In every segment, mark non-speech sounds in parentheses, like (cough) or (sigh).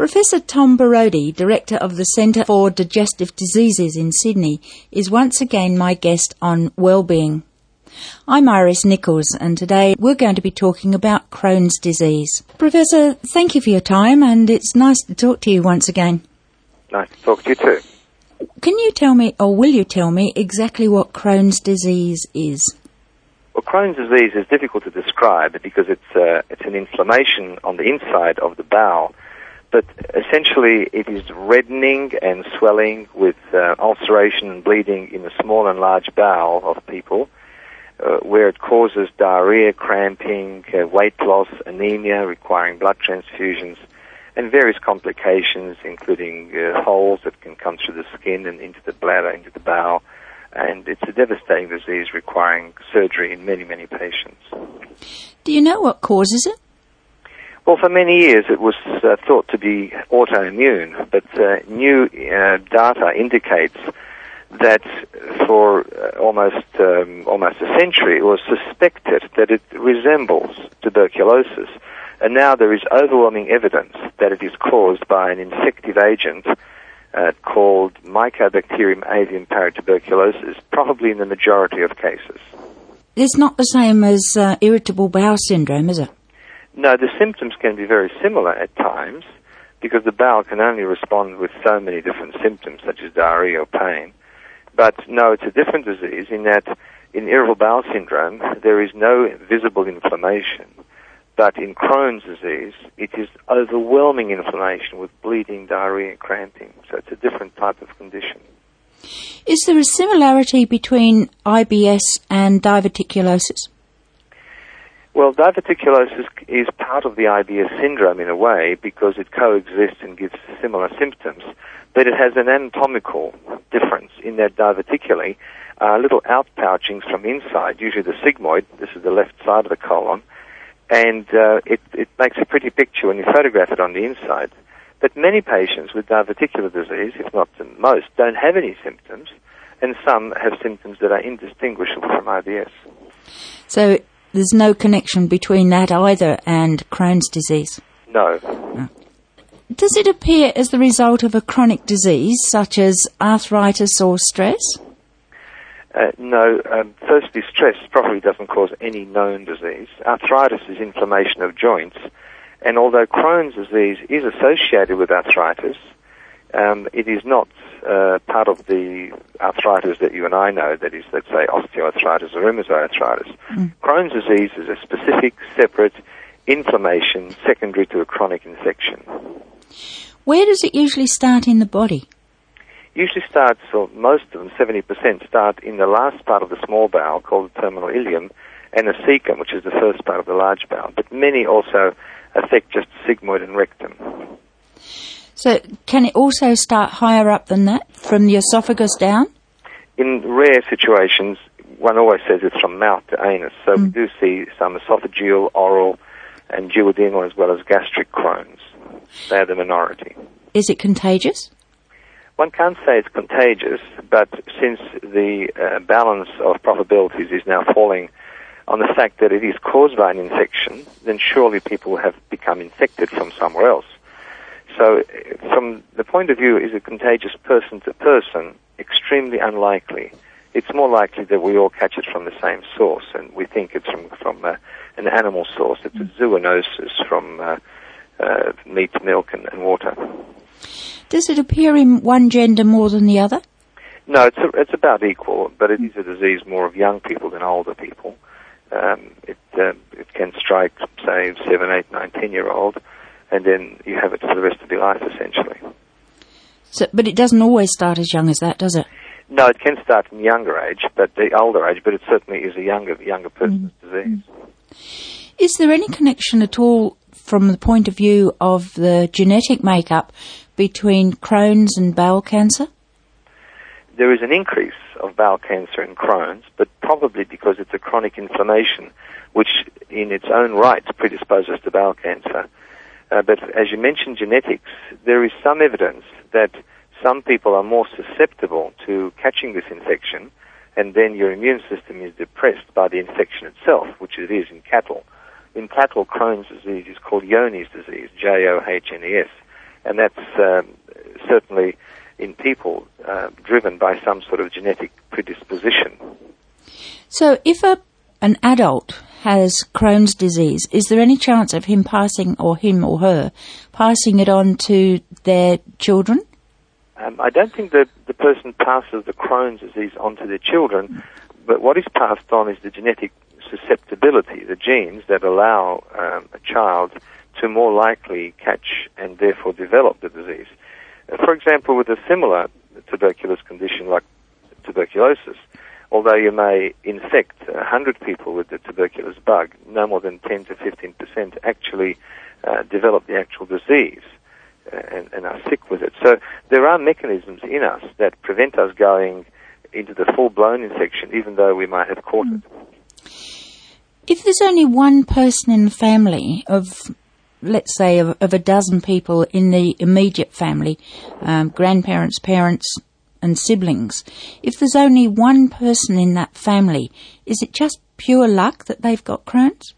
Professor Tom Borody, Director of the Centre for Digestive Diseases in Sydney, is once again my guest on Wellbeing. I'm Iris Nichols and today we're going to be talking about Crohn's disease. Professor, thank you for your time and it's nice to talk to you once again. Nice to talk to you too. Can you tell me, or will you tell me, exactly what Crohn's disease is? Well, Crohn's disease is difficult to describe because it's, uh, it's an inflammation on the inside of the bowel but essentially it is reddening and swelling with uh, ulceration and bleeding in the small and large bowel of people, uh, where it causes diarrhea, cramping, uh, weight loss, anemia requiring blood transfusions, and various complications, including uh, holes that can come through the skin and into the bladder, into the bowel. And it's a devastating disease requiring surgery in many, many patients. Do you know what causes it? Well, for many years it was uh, thought to be autoimmune, but uh, new uh, data indicates that for uh, almost um, almost a century it was suspected that it resembles tuberculosis, and now there is overwhelming evidence that it is caused by an infective agent uh, called Mycobacterium avium paratuberculosis, probably in the majority of cases. It's not the same as uh, irritable bowel syndrome, is it? No, the symptoms can be very similar at times because the bowel can only respond with so many different symptoms such as diarrhea or pain. But no, it's a different disease in that in irritable bowel syndrome there is no visible inflammation. But in Crohn's disease, it is overwhelming inflammation with bleeding, diarrhea, and cramping. So it's a different type of condition. Is there a similarity between IBS and diverticulosis? Well, diverticulosis is part of the IBS syndrome in a way because it coexists and gives similar symptoms, but it has an anatomical difference in that diverticulae are little outpouchings from inside, usually the sigmoid, this is the left side of the colon, and uh, it, it makes a pretty picture when you photograph it on the inside. But many patients with diverticular disease, if not most, don't have any symptoms, and some have symptoms that are indistinguishable from IBS. So there's no connection between that either and Crohn's disease? No. Does it appear as the result of a chronic disease such as arthritis or stress? Uh, no. Um, firstly, stress probably doesn't cause any known disease. Arthritis is inflammation of joints, and although Crohn's disease is associated with arthritis, um, it is not uh, part of the arthritis that you and I know, that is, let's say, osteoarthritis or rheumatoid arthritis. Mm. Crohn's disease is a specific, separate inflammation secondary to a chronic infection. Where does it usually start in the body? Usually starts, or most of them, 70%, start in the last part of the small bowel called the terminal ileum and the cecum, which is the first part of the large bowel. But many also affect just sigmoid and rectum. So can it also start higher up than that, from the esophagus down? In rare situations, one always says it's from mouth to anus. So mm. we do see some esophageal, oral, and duodenal as well as gastric Crohn's. They're the minority. Is it contagious? One can't say it's contagious, but since the uh, balance of probabilities is now falling on the fact that it is caused by an infection, then surely people have become infected from somewhere else. So, from the point of view, is it contagious person to person? Extremely unlikely. It's more likely that we all catch it from the same source, and we think it's from from uh, an animal source. It's a zoonosis from uh, uh, meat, milk, and, and, water. Does it appear in one gender more than the other? No, it's a, it's about equal, but it is a disease more of young people than older people. Um, it uh, it can strike, say, seven, eight, nine, ten year old and then you have it for the rest of your life, essentially. So, but it doesn't always start as young as that, does it? No, it can start from younger age, but the older age, but it certainly is a younger younger person's mm. disease. Is there any connection at all from the point of view of the genetic makeup between Crohn's and bowel cancer? There is an increase of bowel cancer in Crohn's, but probably because it's a chronic inflammation, which in its own right predisposes to bowel cancer. Uh, but as you mentioned genetics, there is some evidence that some people are more susceptible to catching this infection, and then your immune system is depressed by the infection itself, which it is in cattle. In cattle, Crohn's disease is called Johne's disease, J-O-H-N-E-S, and that's um, certainly in people uh, driven by some sort of genetic predisposition. So, if a an adult has Crohn's disease, is there any chance of him passing, or him or her, passing it on to their children? Um, I don't think that the person passes the Crohn's disease onto their children, but what is passed on is the genetic susceptibility, the genes that allow um, a child to more likely catch and therefore develop the disease. Uh, for example, with a similar tuberculous condition like tuberculosis, although you may infect 100 people with the tuberculous bug, no more than 10 to 15 percent actually uh, develop the actual disease uh, and, and, are sick with it. So there are mechanisms in us that prevent us going into the full-blown infection, even though we might have caught it. If there's only one person in the family of, let's say, of, of a dozen people in the immediate family, um, grandparents, parents, and siblings, if there's only one person in that family, is it just pure luck that they've got Crohn's?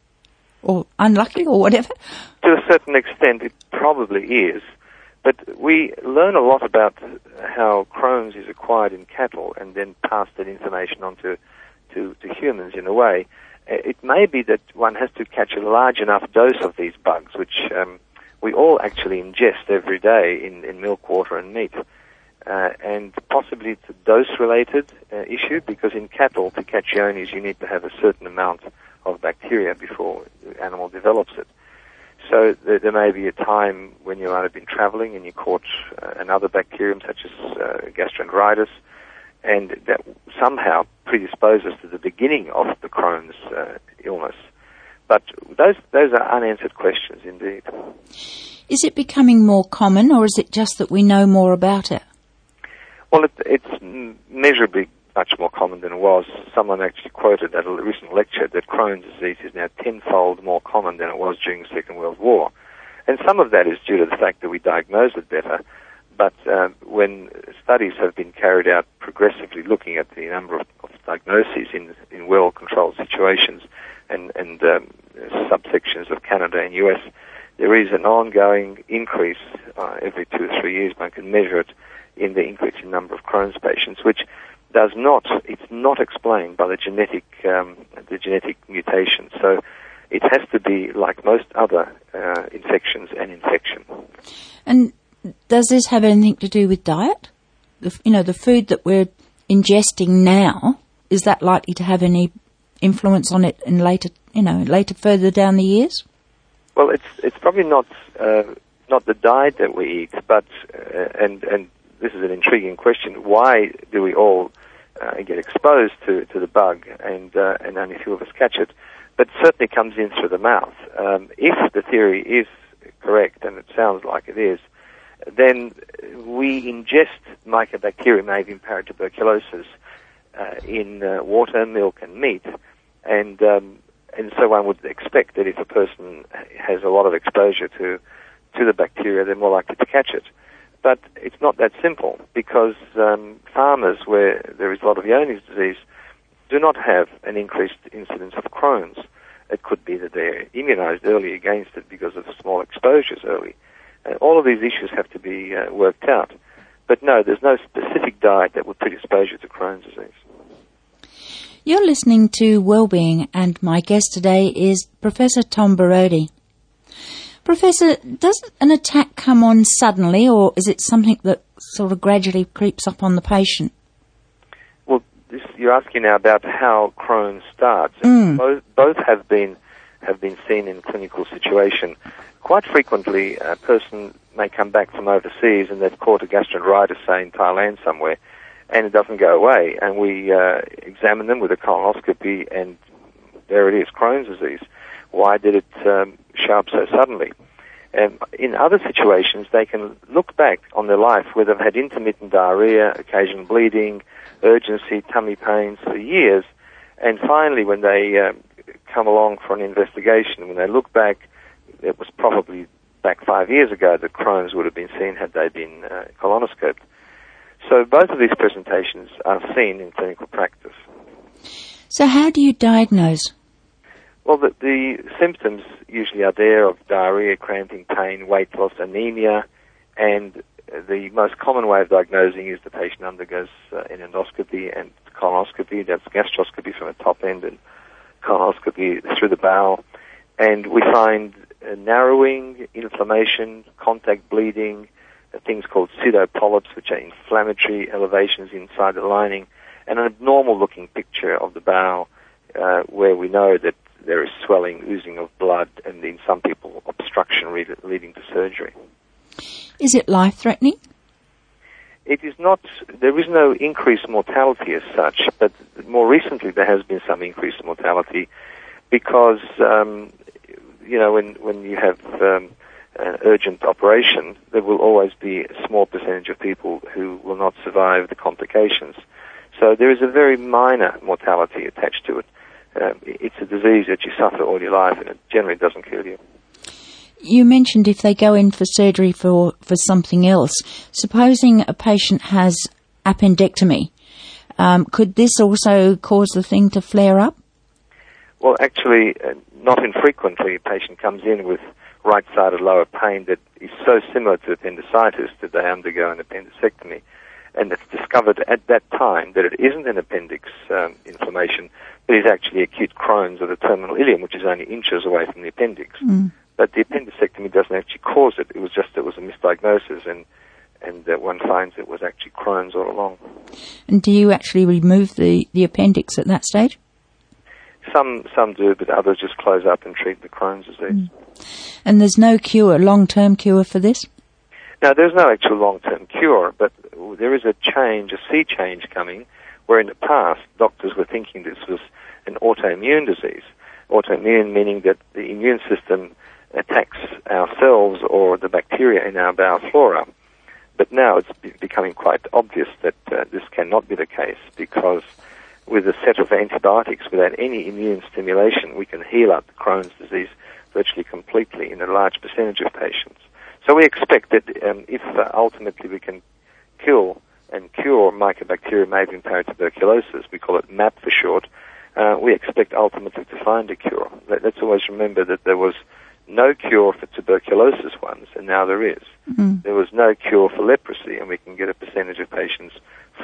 Or unlucky or whatever? To a certain extent, it probably is. But we learn a lot about how Crohn's is acquired in cattle and then pass that information on to, to, to humans in a way. Uh, it may be that one has to catch a large enough dose of these bugs, which um, we all actually ingest every day in, in milk, water, and meat. Uh, and possibly it's a dose-related uh, issue because in cattle, to catch Johne's, you need to have a certain amount of bacteria before the animal develops it. So there, there may be a time when you might have been traveling and you caught uh, another bacterium such as uh, gastroenteritis, and that somehow predisposes to the beginning of the Crohn's uh, illness. But those those are unanswered questions indeed. Is it becoming more common, or is it just that we know more about it? Well, it, it's measurably much more common than it was. Someone actually quoted at a recent lecture that Crohn's disease is now tenfold more common than it was during the Second World War. And some of that is due to the fact that we diagnose it better. But um, when studies have been carried out progressively looking at the number of, of diagnoses in, in well-controlled situations and, and um, subsections of Canada and US, there is an ongoing increase uh, every two or three years. One can measure it in the increase in number of Crohn's patients, which does not, it's not explained by the genetic, um, the genetic mutation. So it has to be like most other uh, infections, an infection. And does this have anything to do with diet? The, you know, the food that we're ingesting now, is that likely to have any influence on it in later, you know, later further down the years? Well, it's it's probably not uh, not the diet that we eat, but uh, and and this is an intriguing question. Why do we all uh, get exposed to, to the bug and, uh, and only few of us catch it? But it certainly comes in through the mouth. Um, if the theory is correct, and it sounds like it is, then we ingest Mycobacterium avium paratuberculosis uh, in uh, water, milk, and meat, and um, and so one would expect that if a person has a lot of exposure to to the bacteria, they're more likely to catch it. But it's not that simple because um, farmers where there is a lot of Johne's disease do not have an increased incidence of Crohn's. It could be that they're immunized early against it because of small exposures early. Uh, all of these issues have to be uh, worked out. But no, there's no specific diet that would predispose you to Crohn's disease. You're listening to Wellbeing, and my guest today is Professor Tom Borody. Professor, does an attack come on suddenly, or is it something that sort of gradually creeps up on the patient? Well, this, you're asking now about how Crohn's starts. Mm. Both, both have been have been seen in clinical situation. Quite frequently, a person may come back from overseas and they've caught a gastroenteritis, say in Thailand somewhere, and it doesn't go away. And we uh, examine them with a colonoscopy, and there it is, Crohn's disease. Why did it um, show up so suddenly? And in other situations, they can look back on their life where they've had intermittent diarrhea, occasional bleeding, urgency, tummy pains for years, and finally, when they uh, come along for an investigation, when they look back, it was probably back five years ago that Crohn's would have been seen had they been uh, colonoscoped. So both of these presentations are seen in clinical practice. So how do you diagnose? Well, the, the symptoms usually are there of diarrhea, cramping, pain, weight loss, anemia, and the most common way of diagnosing is the patient undergoes uh, an endoscopy and colonoscopy. That's gastroscopy from the top end and colonoscopy through the bowel. And we find uh, narrowing, inflammation, contact bleeding, uh, things called pseudopolyps, which are inflammatory elevations inside the lining, and an abnormal looking picture of the bowel uh, where we know that there is swelling, oozing of blood, and in some people, obstruction leading to surgery. Is it life threatening? It is not, there is no increased mortality as such, but more recently there has been some increased mortality because, um, you know, when, when you have um, an urgent operation, there will always be a small percentage of people who will not survive the complications. So there is a very minor mortality attached to it. Um, it's a disease that you suffer all your life and it generally doesn't kill you. You mentioned if they go in for surgery for, for something else. Supposing a patient has appendectomy, um, could this also cause the thing to flare up? Well, actually, uh, not infrequently, a patient comes in with right-sided lower pain that is so similar to appendicitis that they undergo an appendectomy, and it's discovered at that time that it isn't an appendix um, inflammation, but is actually acute Crohn's or the terminal ileum, which is only inches away from the appendix. Mm but the appendectomy doesn't actually cause it. It was just it was a misdiagnosis, and and uh, one finds it was actually Crohn's all along. And do you actually remove the, the appendix at that stage? Some some do, but others just close up and treat the Crohn's disease. Mm. And there's no cure, long term cure for this. No, there's no actual long term cure, but there is a change, a sea change coming, where in the past doctors were thinking this was an autoimmune disease. Autoimmune meaning that the immune system attacks ourselves or the bacteria in our bowel flora. But now it's becoming quite obvious that uh, this cannot be the case because with a set of antibiotics without any immune stimulation, we can heal up Crohn's disease virtually completely in a large percentage of patients. So we expect that um, if uh, ultimately we can kill and cure Mycobacterium avium paratuberculosis, we call it MAP for short, uh, we expect ultimately to find a cure. Let's always remember that there was no cure for tuberculosis once, and now there is. Mm-hmm. There was no cure for leprosy, and we can get a percentage of patients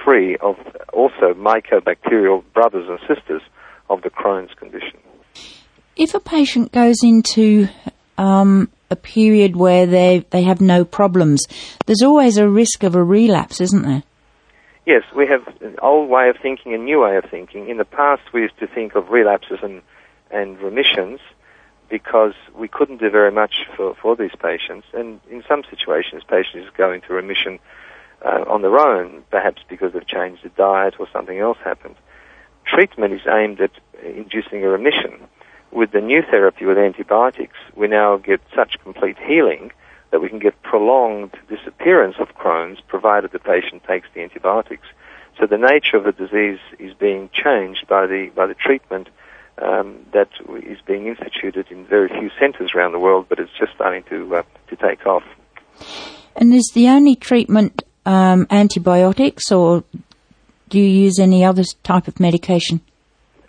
free of also mycobacterial brothers and sisters of the Crohn's condition. If a patient goes into um, a period where they they have no problems, there's always a risk of a relapse, isn't there? Yes, we have an old way of thinking, a new way of thinking. In the past, we used to think of relapses and, and remissions because we couldn't do very much for, for these patients. And in some situations, patients go into remission uh, on their own, perhaps because they've changed the diet or something else happened. Treatment is aimed at inducing a remission. With the new therapy with antibiotics, we now get such complete healing that we can get prolonged disappearance of Crohn's provided the patient takes the antibiotics. So the nature of the disease is being changed by the, by the treatment um, that is being instituted in very few centres around the world, but it's just starting to uh, to take off. And is the only treatment um, antibiotics, or do you use any other type of medication?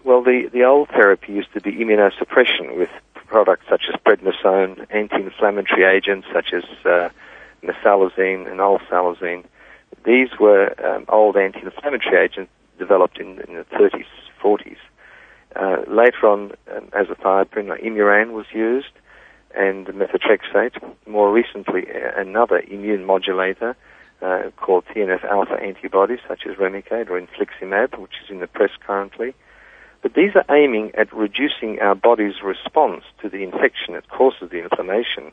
Well, the the old therapy used to be immunosuppression with products such as prednisone, anti-inflammatory agents such as uh, mesalazine and olsalazine. These were um, old anti-inflammatory agents developed in, in the 30s, 40s. Uh, later on, um, azathioprine, like Imuran, was used, and methotrexate. More recently, another immune modulator uh, called TNF alpha antibodies, such as Remicade or infliximab, which is in the press currently. But these are aiming at reducing our body's response to the infection that causes the inflammation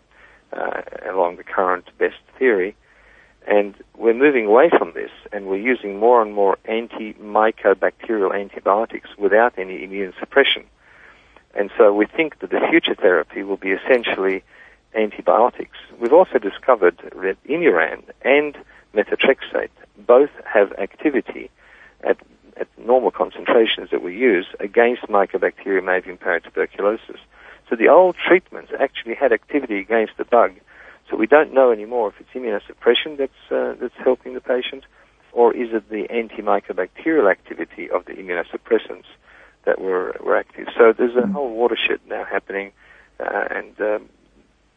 uh, along the current best theory. And we're moving away from this, and we're using more and more anti-mycobacterial antibiotics without any immune suppression. And so we think that the future therapy will be essentially antibiotics. We've also discovered that Imuran and methotrexate both have activity at, at normal concentrations that we use against Mycobacterium avium paratuberculosis. So the old treatments actually had activity against the bug so we don't know anymore if it's immunosuppression that's, uh, that's helping the patient, or is it the antimycobacterial activity of the immunosuppressants that were, were active. So there's a mm. whole watershed now happening, uh, and um,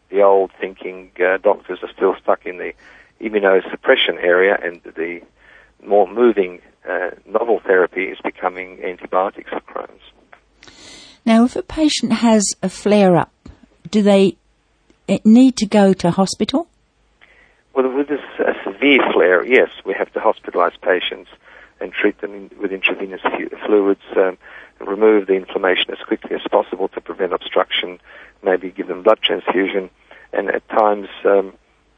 the old thinking uh, doctors are still stuck in the immunosuppression area, and the more moving uh, novel therapy is becoming antibiotics for Crohn's. Now, if a patient has a flare up, do they eh, need to go to hospital? Well, with this uh, severe flare, yes, we have to hospitalize patients and treat them with intravenous fluids, um, remove the inflammation as quickly as possible to prevent obstruction, maybe give them blood transfusion, and at times um,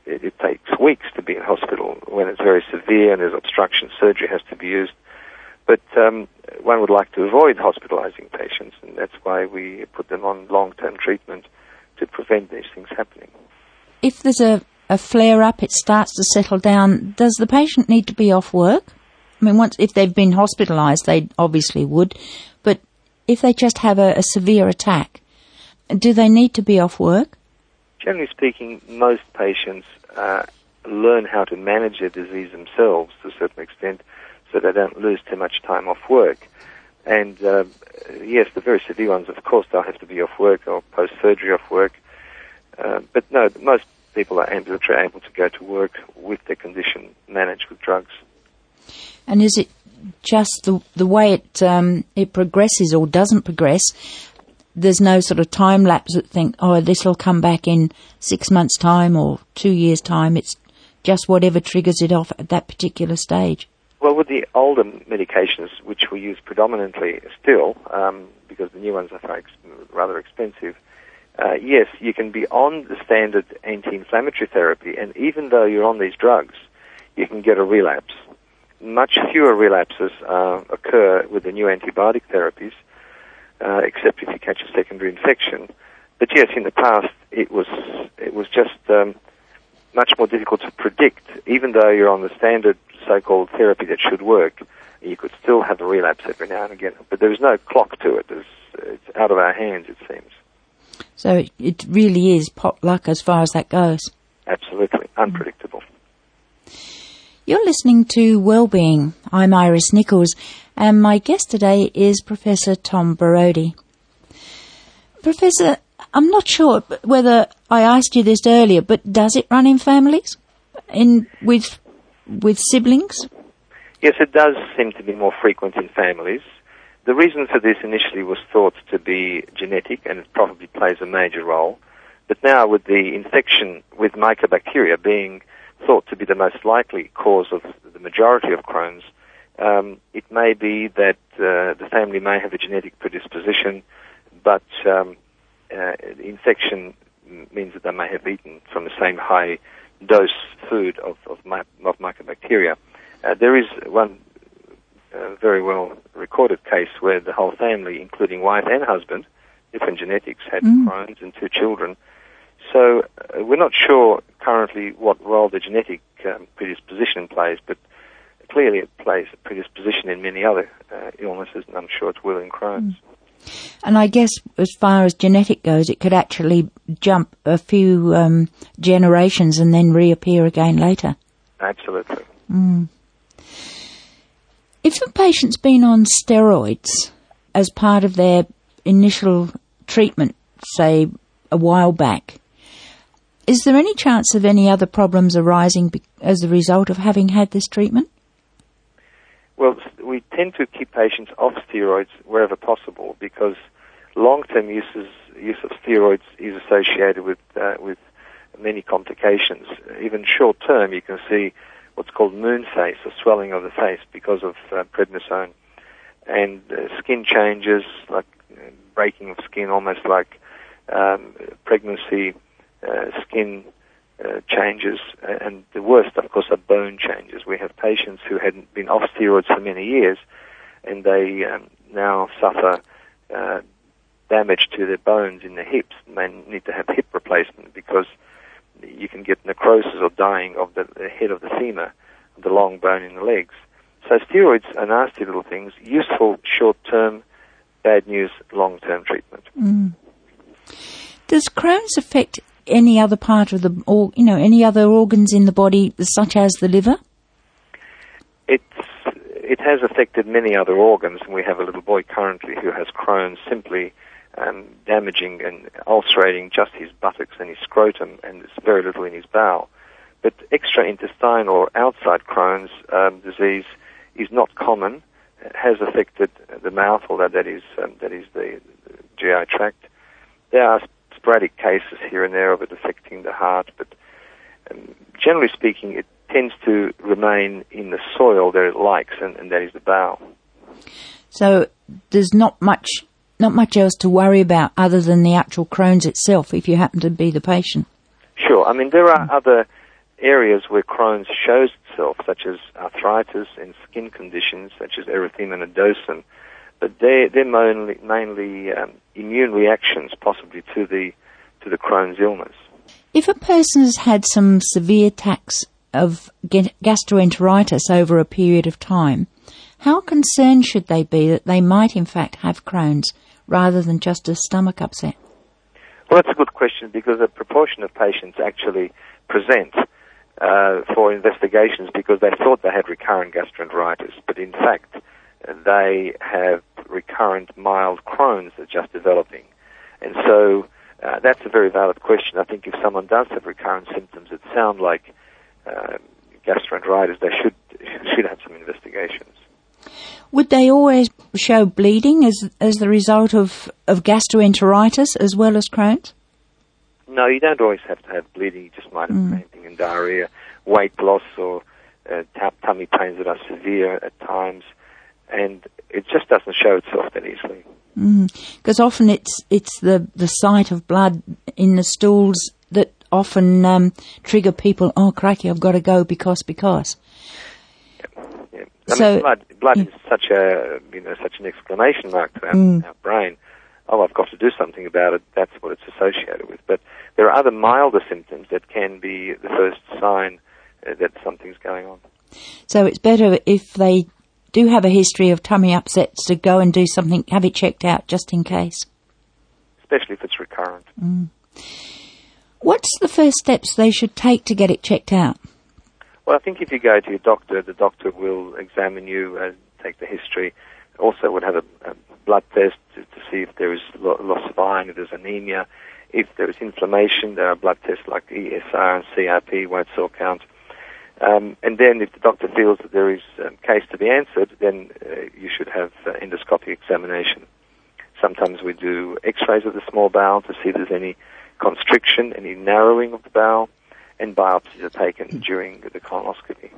it, it, takes weeks to be in hospital when it's very severe and there's obstruction. Surgery has to be used, but um, one would like to avoid hospitalizing patients, and that's why we put them on long-term treatment to prevent these things happening. If there's a, a flare up, it starts to settle down. Does the patient need to be off work? I mean, once if they've been hospitalised, they obviously would, but if they just have a, a severe attack, do they need to be off work? Generally speaking, most patients uh, learn how to manage their disease themselves to a certain extent, so they don't lose too much time off work. And uh, yes, the very severe ones, of course, they'll have to be off work or post surgery off work. Uh, but no, most people are ambulatory able to go to work with their condition managed with drugs. And is it just the the way it um, it progresses or doesn't progress? There's no sort of time lapse that think, oh, this will come back in six months' time or two years' time. It's just whatever triggers it off at that particular stage. Well, with the older medications, which we use predominantly still, um, because the new ones are rather expensive, uh, yes, you can be on the standard anti-inflammatory therapy, and even though you're on these drugs, you can get a relapse much fewer relapses uh, occur with the new antibiotic therapies, uh, except if you catch a secondary infection. But yes, in the past it was it was just um, much more difficult to predict. Even though you're on the standard so-called therapy that should work, you could still have a relapse every now and again. But there's no clock to it. There's, it's out of our hands, it seems. So it, it really is pot luck as far as that goes. Absolutely unpredictable. You're listening to Wellbeing. I'm Iris Nichols, and my guest today is Professor Tom Borody. Professor, I'm not sure whether I asked you this earlier, but does it run in families, in with with siblings? Yes, it does seem to be more frequent in families. The reason for this initially was thought to be genetic, and it probably plays a major role. But now, with the infection with mycobacteria being thought to be the most likely cause of the majority of Crohn's, um, it may be that uh, the family may have a genetic predisposition, but um, uh, infection means that they may have eaten from the same high dose food of, of, of mycobacteria. Uh, there is one uh, very well recorded case where the whole family, including wife and husband, different genetics, had mm. Crohn's and two children. So uh, we're not sure currently what role the genetic um, predisposition plays, but clearly it plays a predisposition in many other uh, illnesses, and I'm sure it will in Crohn's. Mm. And I guess as far as genetic goes, it could actually jump a few um, generations and then reappear again later. Absolutely. Mm. If a patient's been on steroids as part of their initial treatment, say a while back, is there any chance of any other problems arising as a result of having had this treatment? Well, we tend to keep patients off steroids wherever possible because long-term uses, use of steroids is associated with uh, with many complications. Even short-term, you can see what's called moon face or swelling of the face because of uh, prednisone, and uh, skin changes like breaking of skin, almost like um, pregnancy uh, skin uh, changes, and the worst, of course, are bone changes. We have patients who hadn't been off steroids for many years, and they um, now suffer uh, damage to their bones in the hips, and they need to have hip replacement because you can get necrosis or dying of the, the head of the femur, the long bone in the legs. So steroids are nasty little things, useful short-term, bad news long-term treatment. Mm. Does Crohn's affect any other part of the, or you know, any other organs in the body, such as the liver? It's it has affected many other organs, and we have a little boy currently who has Crohn's, simply um, damaging and ulcerating just his buttocks and his scrotum, and it's very little in his bowel. But extraintestinal or outside Crohn's um, disease is not common. It has affected the mouth, although that is um, that is the, the GI tract. There are sporadic cases here and there of it affecting the heart, but um, generally speaking, it tends to remain in the soil that it likes, and, and that is the bowel. So there's not much not much else to worry about other than the actual Crohn's itself if you happen to be the patient. Sure. I mean, there are other areas where Crohn's shows itself, such as arthritis and skin conditions such as erythema nodosum, but they're, they're mainly, mainly um, immune reactions possibly to the, to the Crohn's illness. If a person has had some severe attacks of gastroenteritis over a period of time, how concerned should they be that they might in fact have Crohn's rather than just a stomach upset? Well, that's a good question because a proportion of patients actually present uh, for investigations because they thought they had recurrent gastroenteritis, but in fact they have recurrent mild Crohn's that's just developing. And so uh, that's a very valid question. I think if someone does have recurrent symptoms that sound like uh, gastroenteritis, they should (laughs) should have some investigations. Would they always show bleeding as as the result of, of gastroenteritis as well as Crohn's? No, you don't always have to have bleeding. You just might have mm. fainting and diarrhea, weight loss, or uh, tummy pains that are severe at times, and it just doesn't show itself that easily. Because mm. often it's it's the the sight of blood in the stools that often um, trigger people. Oh, cracky! I've got to go because because. So, mean, blood, blood yeah. is such a you know such an exclamation mark to our, mm. our brain. Oh, I've got to do something about it. That's what it's associated with. But there are other milder symptoms that can be the first sign uh, that something's going on. So it's better if they do have a history of tummy upsets to go and do something, have it checked out just in case. Especially if it's recurrent. Mm. What's the first steps they should take to get it checked out? Well, I think if you go to your doctor, the doctor will examine you and take the history. Also, would have a, a blood test to, to, see if there is loss of iron, if there's anemia, if there is inflammation. There are blood tests like ESR and CRP, white cell count. Um, and then, if the doctor feels that there is a case to be answered, then uh, you should have uh, endoscopic examination. Sometimes we do X-rays of the small bowel to see if there's any constriction, any narrowing of the bowel and biopsies are taken during the colonoscopy.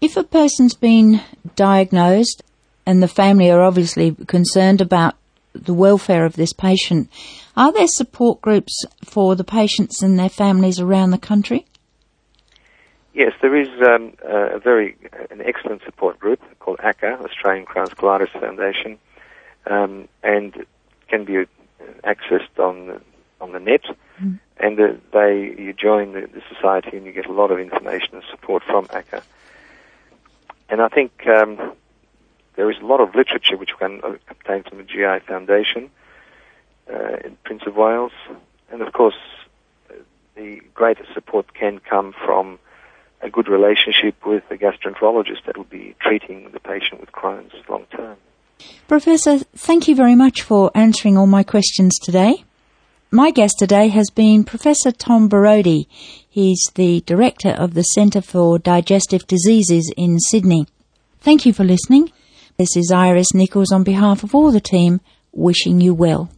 If a person's been diagnosed and the family are obviously concerned about the welfare of this patient, are there support groups for the patients and their families around the country? Yes, there is um, a very an excellent support group called ACCA, Australian Crohn's Colitis Foundation, um, and can be accessed on on the net. Mm and uh, they you join the, the, society and you get a lot of information and support from ACCA. And I think um, there is a lot of literature which can obtain from the GI Foundation uh, in Prince of Wales, and of course, the greatest support can come from a good relationship with the gastroenterologist that will be treating the patient with Crohn's long term. Professor, thank you very much for answering all my questions today. My guest today has been Professor Tom Borody. He's the director of the Centre for Digestive Diseases in Sydney. Thank you for listening. This is Iris Nichols on behalf of all the team, wishing you well.